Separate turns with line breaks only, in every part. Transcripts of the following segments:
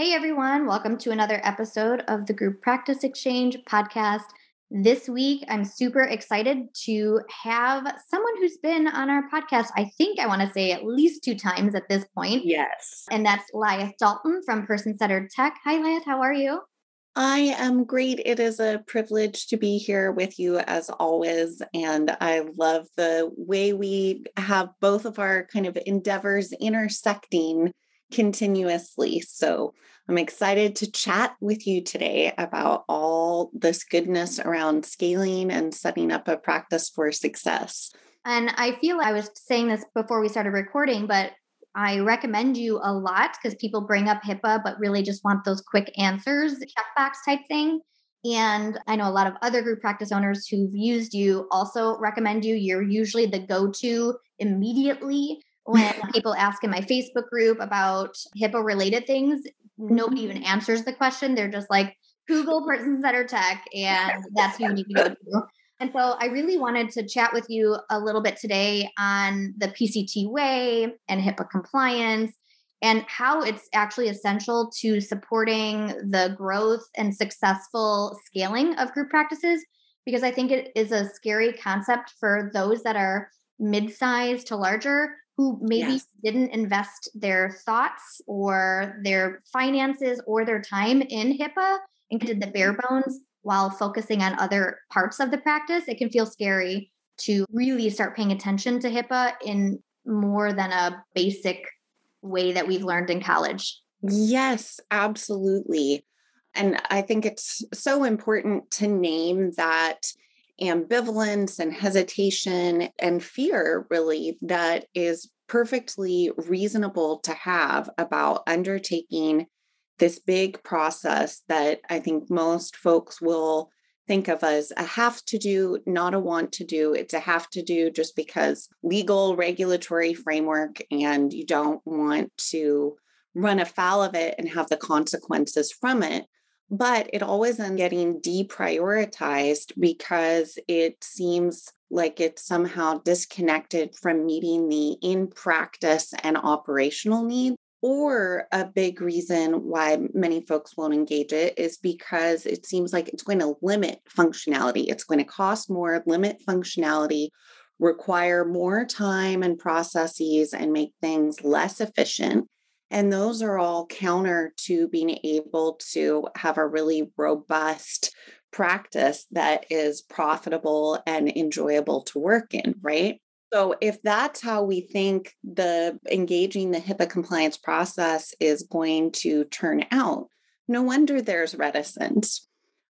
Hey everyone, welcome to another episode of the Group Practice Exchange podcast. This week, I'm super excited to have someone who's been on our podcast. I think I want to say at least two times at this point.
Yes.
And that's Liath Dalton from Person Centered Tech. Hi, Liath. How are you?
I am great. It is a privilege to be here with you as always. And I love the way we have both of our kind of endeavors intersecting continuously. So I'm excited to chat with you today about all this goodness around scaling and setting up a practice for success.
And I feel I was saying this before we started recording, but I recommend you a lot because people bring up HIPAA, but really just want those quick answers, checkbox type thing. And I know a lot of other group practice owners who've used you also recommend you. You're usually the go to immediately when people ask in my Facebook group about HIPAA related things, nobody even mm-hmm. answers the question. They're just like, Google person centered tech, and that's who you need to go to. And so I really wanted to chat with you a little bit today on the PCT way and HIPAA compliance and how it's actually essential to supporting the growth and successful scaling of group practices. Because I think it is a scary concept for those that are mid sized to larger who maybe yes. didn't invest their thoughts or their finances or their time in HIPAA and did the bare mm-hmm. bones while focusing on other parts of the practice, it can feel scary to really start paying attention to HIPAA in more than a basic way that we've learned in college.
Yes, absolutely. And I think it's so important to name that ambivalence and hesitation and fear, really, that is perfectly reasonable to have about undertaking this big process that I think most folks will think of as a have to do, not a want to do. It's a have to do just because legal regulatory framework, and you don't want to run afoul of it and have the consequences from it but it always ends getting deprioritized because it seems like it's somehow disconnected from meeting the in practice and operational needs. Or a big reason why many folks won't engage it is because it seems like it's going to limit functionality. It's going to cost more, limit functionality, require more time and processes, and make things less efficient. And those are all counter to being able to have a really robust practice that is profitable and enjoyable to work in, right? So, if that's how we think the engaging the HIPAA compliance process is going to turn out, no wonder there's reticence.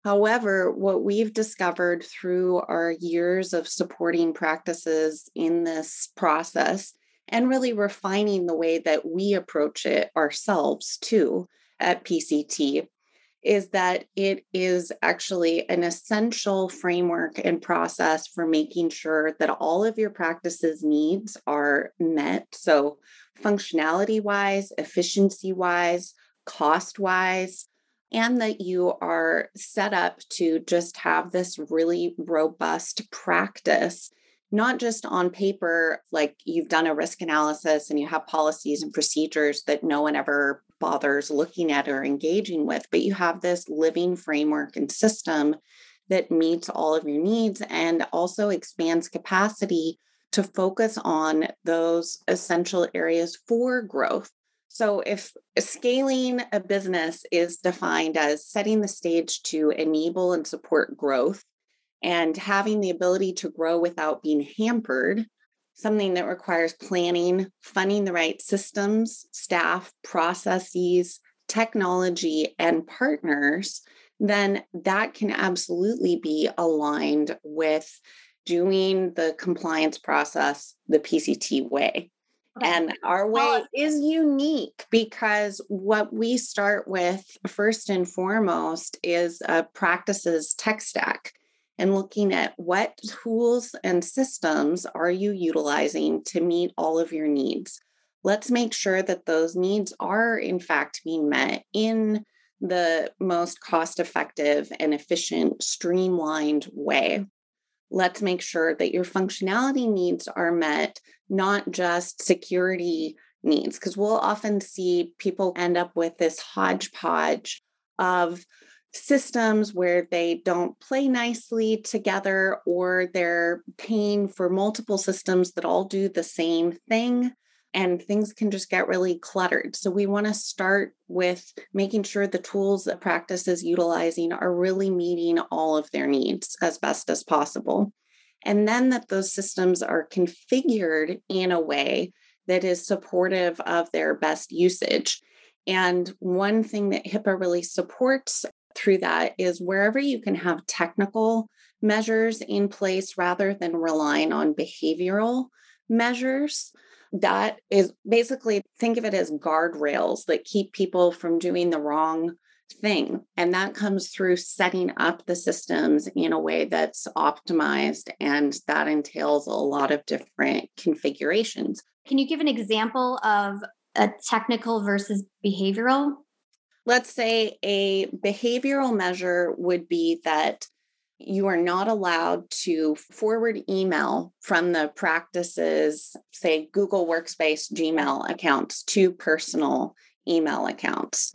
However, what we've discovered through our years of supporting practices in this process and really refining the way that we approach it ourselves too at PCT is that it is actually an essential framework and process for making sure that all of your practices needs are met. So, functionality wise, efficiency wise, cost wise, and that you are set up to just have this really robust practice not just on paper, like you've done a risk analysis and you have policies and procedures that no one ever bothers looking at or engaging with, but you have this living framework and system that meets all of your needs and also expands capacity to focus on those essential areas for growth. So, if scaling a business is defined as setting the stage to enable and support growth, and having the ability to grow without being hampered, something that requires planning, funding the right systems, staff, processes, technology, and partners, then that can absolutely be aligned with doing the compliance process the PCT way. Okay. And our way is unique because what we start with first and foremost is a practices tech stack and looking at what tools and systems are you utilizing to meet all of your needs. Let's make sure that those needs are, in fact, being met in the most cost effective and efficient, streamlined way. Let's make sure that your functionality needs are met, not just security needs, because we'll often see people end up with this hodgepodge of systems where they don't play nicely together or they're paying for multiple systems that all do the same thing and things can just get really cluttered. So we want to start with making sure the tools that practice is utilizing are really meeting all of their needs as best as possible. And then that those systems are configured in a way that is supportive of their best usage. And one thing that HIPAA really supports through that is wherever you can have technical measures in place rather than relying on behavioral measures. That is basically think of it as guardrails that keep people from doing the wrong thing. And that comes through setting up the systems in a way that's optimized. And that entails a lot of different configurations.
Can you give an example of a technical versus behavioral?
Let's say a behavioral measure would be that you are not allowed to forward email from the practices, say Google Workspace Gmail accounts to personal email accounts.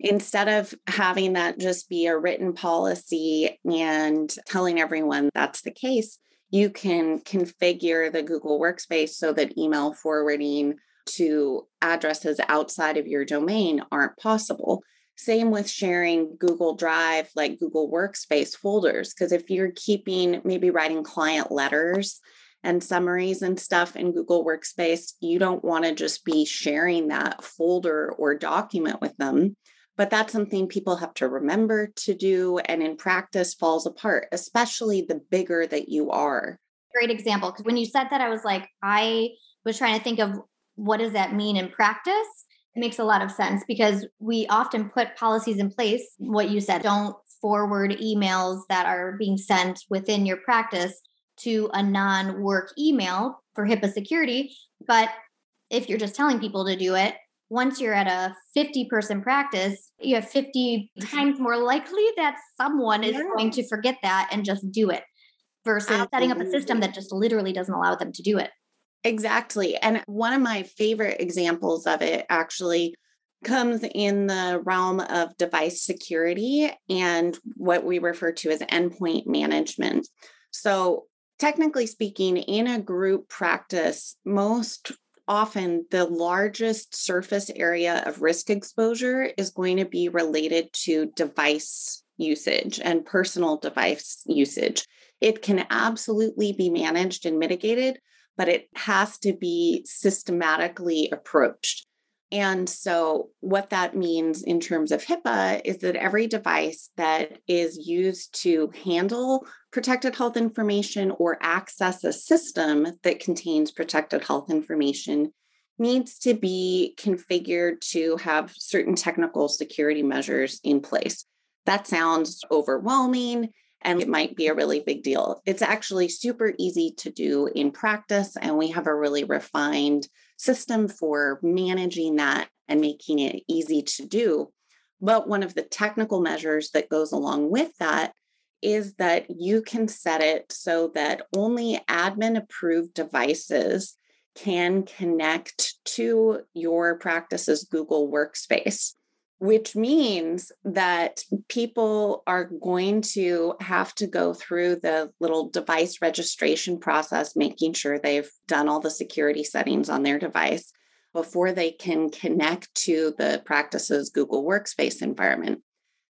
Instead of having that just be a written policy and telling everyone that's the case, you can configure the Google Workspace so that email forwarding to addresses outside of your domain aren't possible. Same with sharing Google Drive, like Google Workspace folders. Because if you're keeping, maybe writing client letters and summaries and stuff in Google Workspace, you don't want to just be sharing that folder or document with them. But that's something people have to remember to do and in practice falls apart, especially the bigger that you are.
Great example. Because when you said that, I was like, I was trying to think of what does that mean in practice? It makes a lot of sense because we often put policies in place. What you said, don't forward emails that are being sent within your practice to a non work email for HIPAA security. But if you're just telling people to do it, once you're at a 50 person practice, you have 50 mm-hmm. times more likely that someone is yeah. going to forget that and just do it versus Absolutely. setting up a system that just literally doesn't allow them to do it.
Exactly. And one of my favorite examples of it actually comes in the realm of device security and what we refer to as endpoint management. So, technically speaking, in a group practice, most often the largest surface area of risk exposure is going to be related to device usage and personal device usage. It can absolutely be managed and mitigated, but it has to be systematically approached. And so, what that means in terms of HIPAA is that every device that is used to handle protected health information or access a system that contains protected health information needs to be configured to have certain technical security measures in place. That sounds overwhelming and it might be a really big deal. It's actually super easy to do in practice, and we have a really refined system for managing that and making it easy to do. But one of the technical measures that goes along with that is that you can set it so that only admin approved devices can connect to your practice's Google Workspace, which means that people are going to have to go through the little device registration process, making sure they've done all the security settings on their device before they can connect to the practice's Google Workspace environment.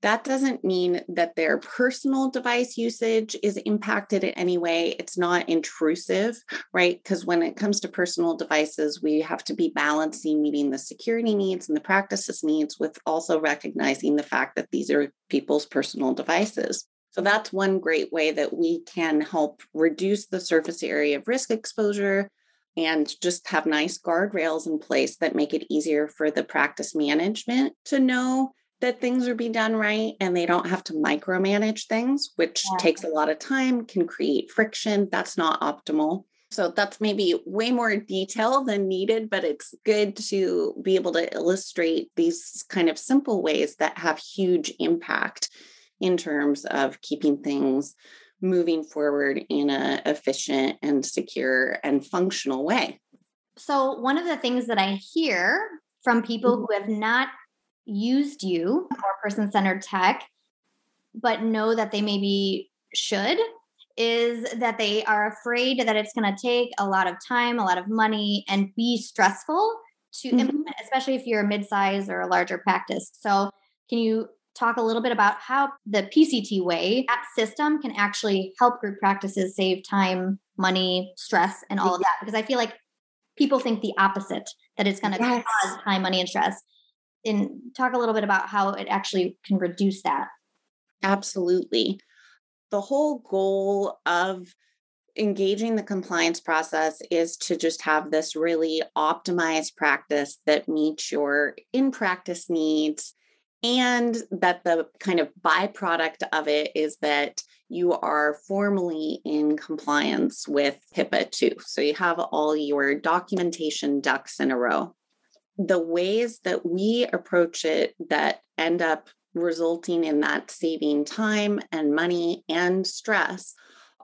That doesn't mean that their personal device usage is impacted in any way. It's not intrusive, right? Because when it comes to personal devices, we have to be balancing meeting the security needs and the practices needs with also recognizing the fact that these are people's personal devices. So that's one great way that we can help reduce the surface area of risk exposure and just have nice guardrails in place that make it easier for the practice management to know that things are being done right and they don't have to micromanage things, which yeah. takes a lot of time, can create friction. That's not optimal. So that's maybe way more detail than needed, but it's good to be able to illustrate these kind of simple ways that have huge impact in terms of keeping things moving forward in an efficient and secure and functional way.
So, one of the things that I hear from people mm-hmm. who have not used you or person centered tech, but know that they maybe should, is that they are afraid that it's going to take a lot of time, a lot of money, and be stressful to mm-hmm. implement, especially if you're a mid-size or a larger practice. So, can you talk a little bit about how the PCT way, that system can actually help group practices save time, money, stress, and all of that? Because I feel like people think the opposite that it's going to yes. cause time, money, and stress and talk a little bit about how it actually can reduce that.
Absolutely. The whole goal of engaging the compliance process is to just have this really optimized practice that meets your in practice needs and that the kind of byproduct of it is that you are formally in compliance with HIPAA too. So you have all your documentation ducks in a row the ways that we approach it that end up resulting in that saving time and money and stress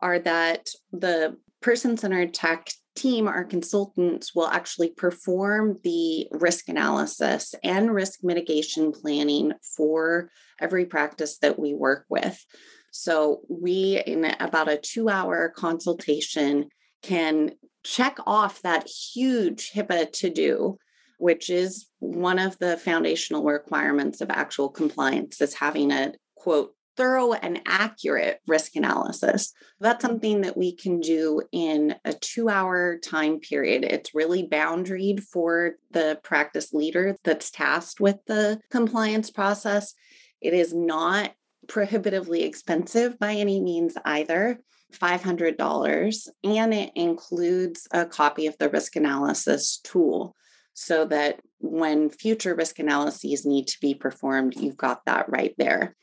are that the person centered tech team, our consultants, will actually perform the risk analysis and risk mitigation planning for every practice that we work with. So, we, in about a two hour consultation, can check off that huge HIPAA to do which is one of the foundational requirements of actual compliance is having a quote thorough and accurate risk analysis. That's something that we can do in a two hour time period. It's really boundaried for the practice leader that's tasked with the compliance process. It is not prohibitively expensive by any means either. $500 and it includes a copy of the risk analysis tool so that when future risk analyses need to be performed, you've got that right there.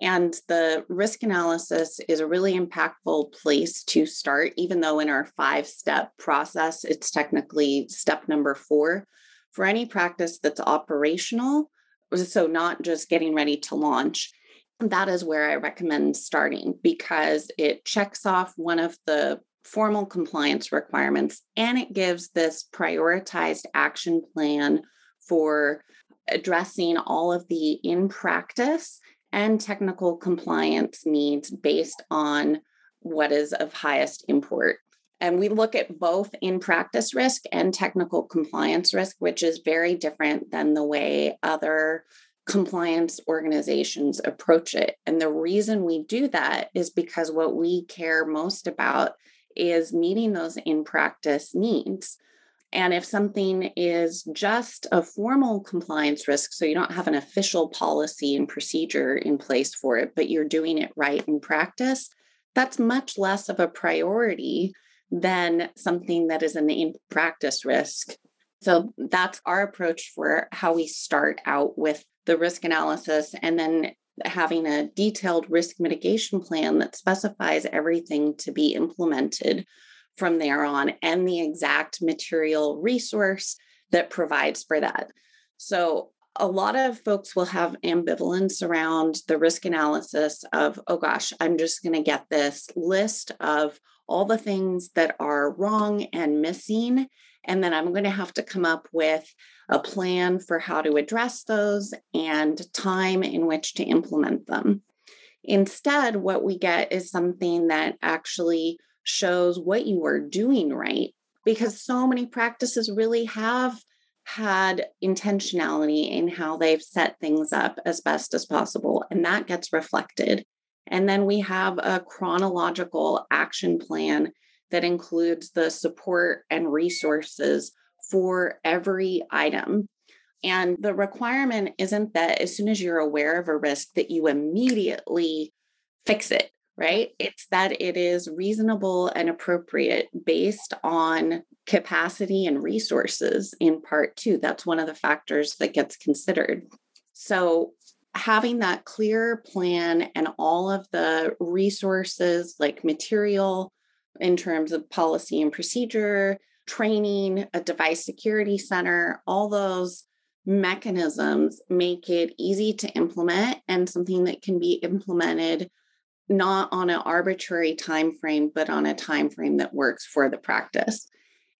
And the risk analysis is a really impactful place to start, even though in our five step process, it's technically step number four. For any practice that's operational, so not just getting ready to launch, that is where I recommend starting because it checks off one of the formal compliance requirements, and it gives this prioritized action plan for addressing all of the in practice and technical compliance needs based on what is of highest import. And we look at both in practice risk and technical compliance risk, which is very different than the way other compliance organizations approach it. And the reason we do that is because what we care most about is meeting those in practice needs. And if something is just a formal compliance risk, so you don't have an official policy and procedure in place for it, but you're doing it right in practice, that's much less of a priority than something that is an in practice risk. So that's our approach for how we start out with the risk analysis. And then having a detailed risk mitigation plan that specifies everything to be implemented from there on and the exact material resource that provides for that. So, a lot of folks will have ambivalence around the risk analysis of, oh gosh, I'm just going to get this list of all the things that are wrong and missing. And then I'm going to have to come up with a plan for how to address those and time in which to implement them. Instead, what we get is something that actually shows what you are doing right, because so many practices really have had intentionality in how they've set things up as best as possible, and that gets reflected. And then we have a chronological action plan that includes the support and resources for every item. And the requirement isn't that as soon as you're aware of a risk that you immediately fix it, right? It's that it is reasonable and appropriate based on capacity and resources in part two. That's one of the factors that gets considered. So, having that clear plan and all of the resources like material in terms of policy and procedure, training, a device security center, all those mechanisms make it easy to implement and something that can be implemented not on an arbitrary time frame but on a time frame that works for the practice.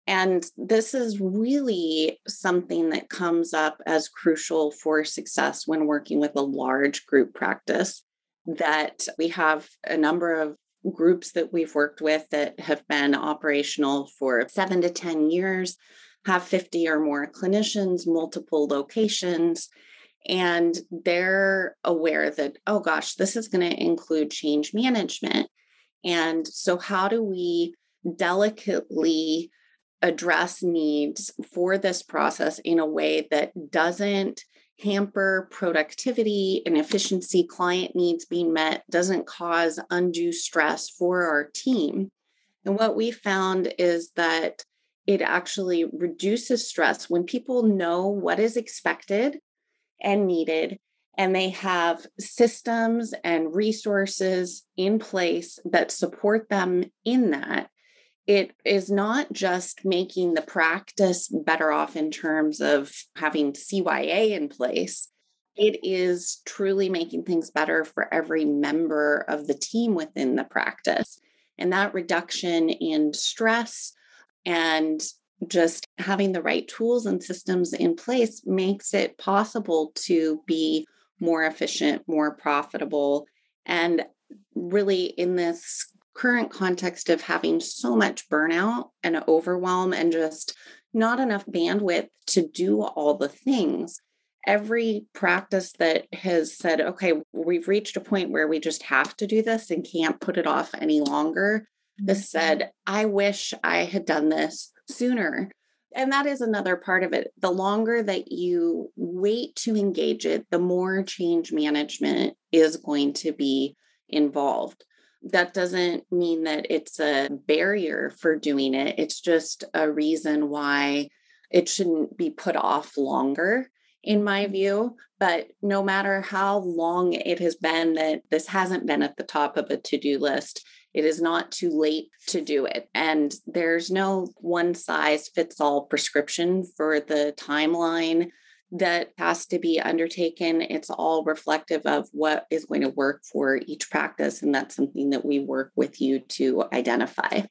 And this is really something that comes up as crucial for success when working with a large group practice that we have a number of groups that we've worked with that have been operational for seven to 10 years, have 50 or more clinicians, multiple locations, and they're aware that, oh gosh, this is going to include change management. And so, how do we delicately address needs for this process in a way that doesn't hamper productivity and efficiency, client needs being met, doesn't cause undue stress for our team. And what we found is that it actually reduces stress when people know what is expected and needed, and they have systems and resources in place that support them in that it is not just making the practice better off in terms of having CYA in place. It is truly making things better for every member of the team within the practice. And that reduction in stress and just having the right tools and systems in place makes it possible to be more efficient, more profitable, and really in this current context of having so much burnout and overwhelm and just not enough bandwidth to do all the things. Every practice that has said, okay, we've reached a point where we just have to do this and can't put it off any longer, has mm-hmm. said, I wish I had done this sooner. And that is another part of it. The longer that you wait to engage it, the more change management is going to be involved that doesn't mean that it's a barrier for doing it. It's just a reason why it shouldn't be put off longer, in my mm-hmm. view. But no matter how long it has been that this hasn't been at the top of a to do list, it is not too late to do it. And there's no one size fits all prescription for the timeline that has to be undertaken. It's all reflective of what is going to work for each practice. And that's something that we work with you to identify.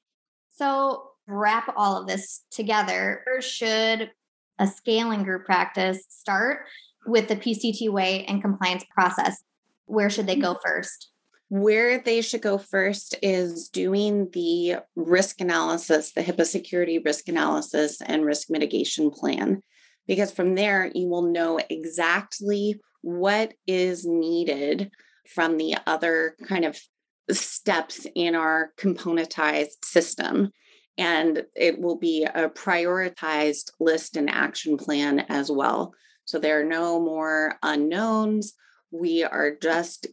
So, wrap all of this together, or should a scaling group practice start with the PCT way and compliance process? Where should they go mm-hmm. first?
Where they should go first is doing the risk analysis, the HIPAA security risk analysis and risk mitigation plan because from there you will know exactly what is needed from the other kind of steps in our componentized system. And it will be a prioritized list and action plan as well. So there are no more unknowns. We are just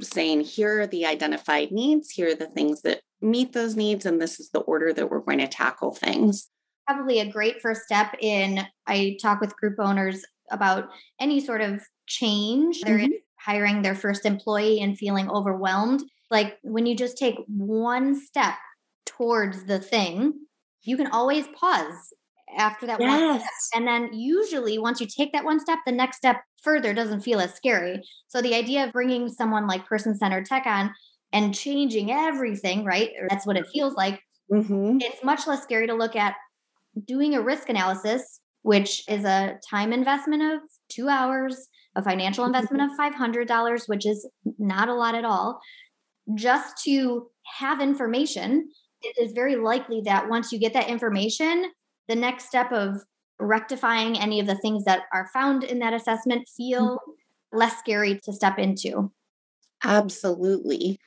saying here are the identified needs, here are the things that meet those needs, and this is the order that we're going to tackle things
probably a great first step in I talk with group owners about any sort of change. They're mm-hmm. hiring their first employee and feeling overwhelmed. Like when you just take one step towards the thing, you can always pause after that
yes.
one step. And then usually once you take that one step, the next step further doesn't feel as scary. So the idea of bringing someone like person centered tech on and changing everything, right? That's what it feels like.
Mm-hmm.
It's much less scary to look at doing a risk analysis, which is a time investment of two hours, a financial
Mm-hmm.
investment of $500, which is not a lot at all, just to have information. It is very likely that once you get that information, the next step of rectifying any of the things that are found in that assessment feel less scary to step into.
Absolutely.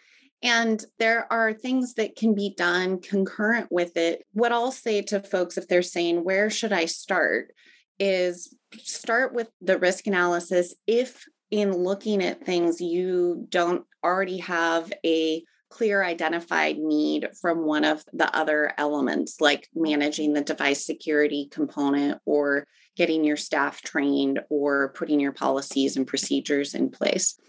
And there are things that can be done concurrent with it. What I'll say to folks if they're saying, Where should I start? is start with the risk analysis. If in looking at things, you don't already have a clear identified need from one of the other elements, like managing the device security component or getting your staff trained or putting your policies and procedures in place.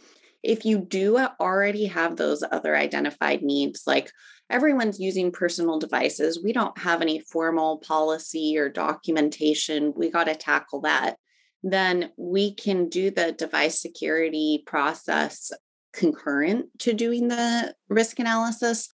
If you do uh, already have those other identified needs, like everyone's using personal devices, we don't have any formal policy or documentation, we got to tackle that. Then we can do the device security process concurrent to doing the risk analysis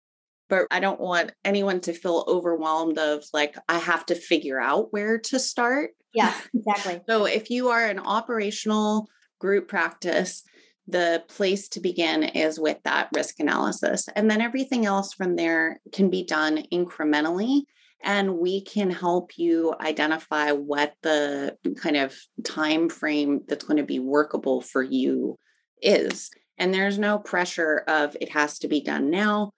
but i don't want anyone to feel overwhelmed of like i have to figure out where to start
Yeah, exactly.
so if you are an operational group practice the place to begin is with that risk analysis. And then everything else from there can be done incrementally and we can help you identify what the kind of time frame that's going to be workable for you is. And there's no pressure of it has to be done now.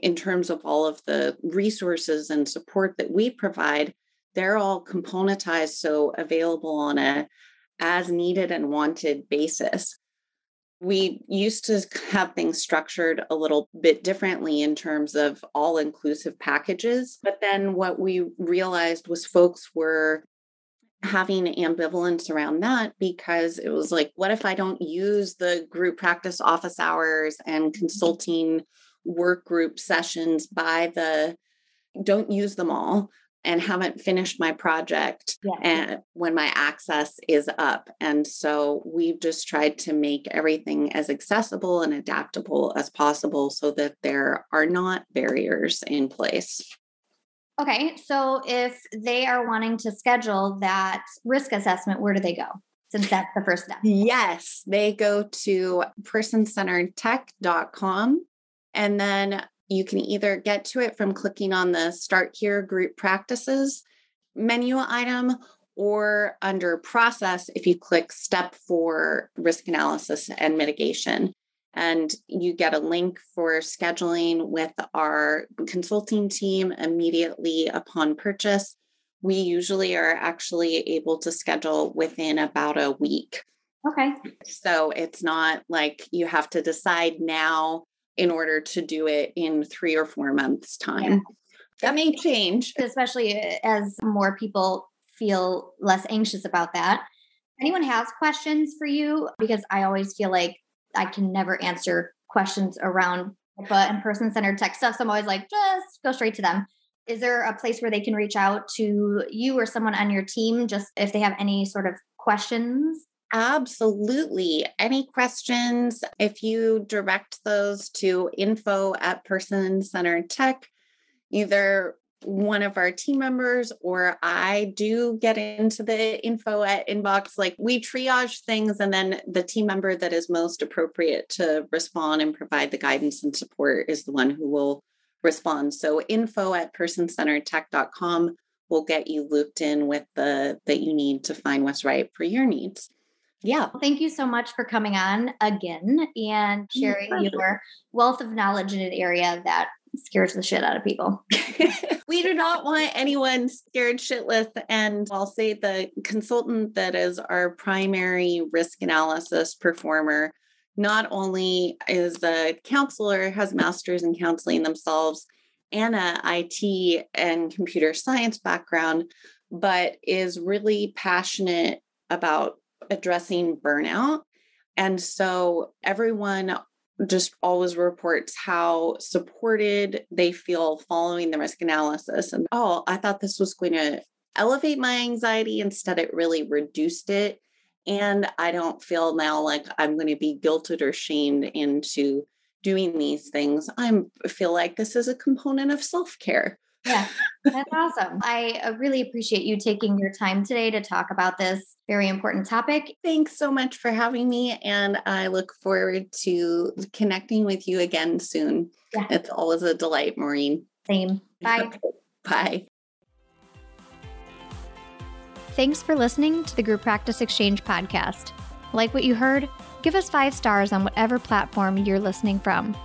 In terms of all of the resources and support that we provide they're all componentized so available on a as needed and wanted basis we used to have things structured a little bit differently in terms of all inclusive packages. But then what we realized was folks were having ambivalence around that because it was like, what if I don't use the group practice office hours and mm-hmm. consulting work group sessions by the, don't use them all and haven't finished my project
Yeah.
and when my access is up and so we've just tried to make everything as accessible and adaptable as possible so that there are not barriers in place
Okay, so if they are wanting to schedule that risk assessment, where do they go? Since that's the first step.
yes they go to personcenteredtech.com and then you can either get to it from clicking on the start here group practices menu item or under process if you click step four risk analysis and mitigation. And you get a link for scheduling with our consulting team immediately upon purchase. We usually are actually able to schedule within about a week.
Okay.
so it's not like you have to decide now in order to do it in three or four months' time.
Yeah.
That may change.
Especially uh, as more people feel less anxious about that. Anyone has questions for you? Because I always feel like I can never answer questions around HIPAA and person centered tech stuff. So I'm always like, just go straight to them. Is there a place where they can reach out to you or someone on your team just if they have any sort of questions?
Absolutely. Any questions? If you direct those to info at person centered tech, either one of our team members or I do get into the info at inbox. Like we triage things, and then the team member that is most appropriate to respond and provide the guidance and support is the one who will respond. So info at personcenteredtech.com will get you looped in with the that you need to find what's right for your needs. Yeah.
Thank you so much for coming on again and sharing
pleasure.
your wealth of knowledge in an area that scares the shit out of people.
we do not want anyone scared shitless. And I'll say the consultant that is our primary risk analysis performer not only is a counselor, has masters in counseling themselves and a IT and computer science background, but is really passionate about addressing burnout. And so everyone just always reports how supported they feel following the risk analysis. And oh, I thought this was going to elevate my anxiety. Instead, it really reduced it. And I don't feel now like I'm going to be guilted or shamed into doing these things. I feel like this is a component of self care.
Yeah, that's awesome. I uh, really appreciate you taking your time today to talk about this very important topic.
Thanks so much for having me. And I look forward to connecting with you again soon. Yeah. It's always a delight, Maureen.
Same. Bye.
Bye.
Thanks for listening to the Group Practice Exchange podcast. Like what you heard? Give us five stars on whatever platform you're listening from.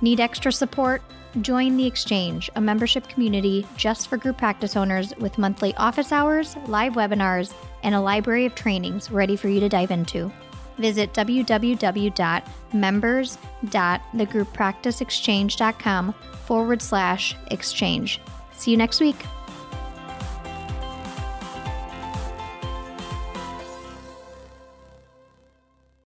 Need extra support? Join the Exchange, a membership community just for group practice owners with monthly office hours, live webinars, and a library of trainings ready for you to dive into. Visit www.members.thegrouppracticeexchange.com forward slash exchange. See you next week.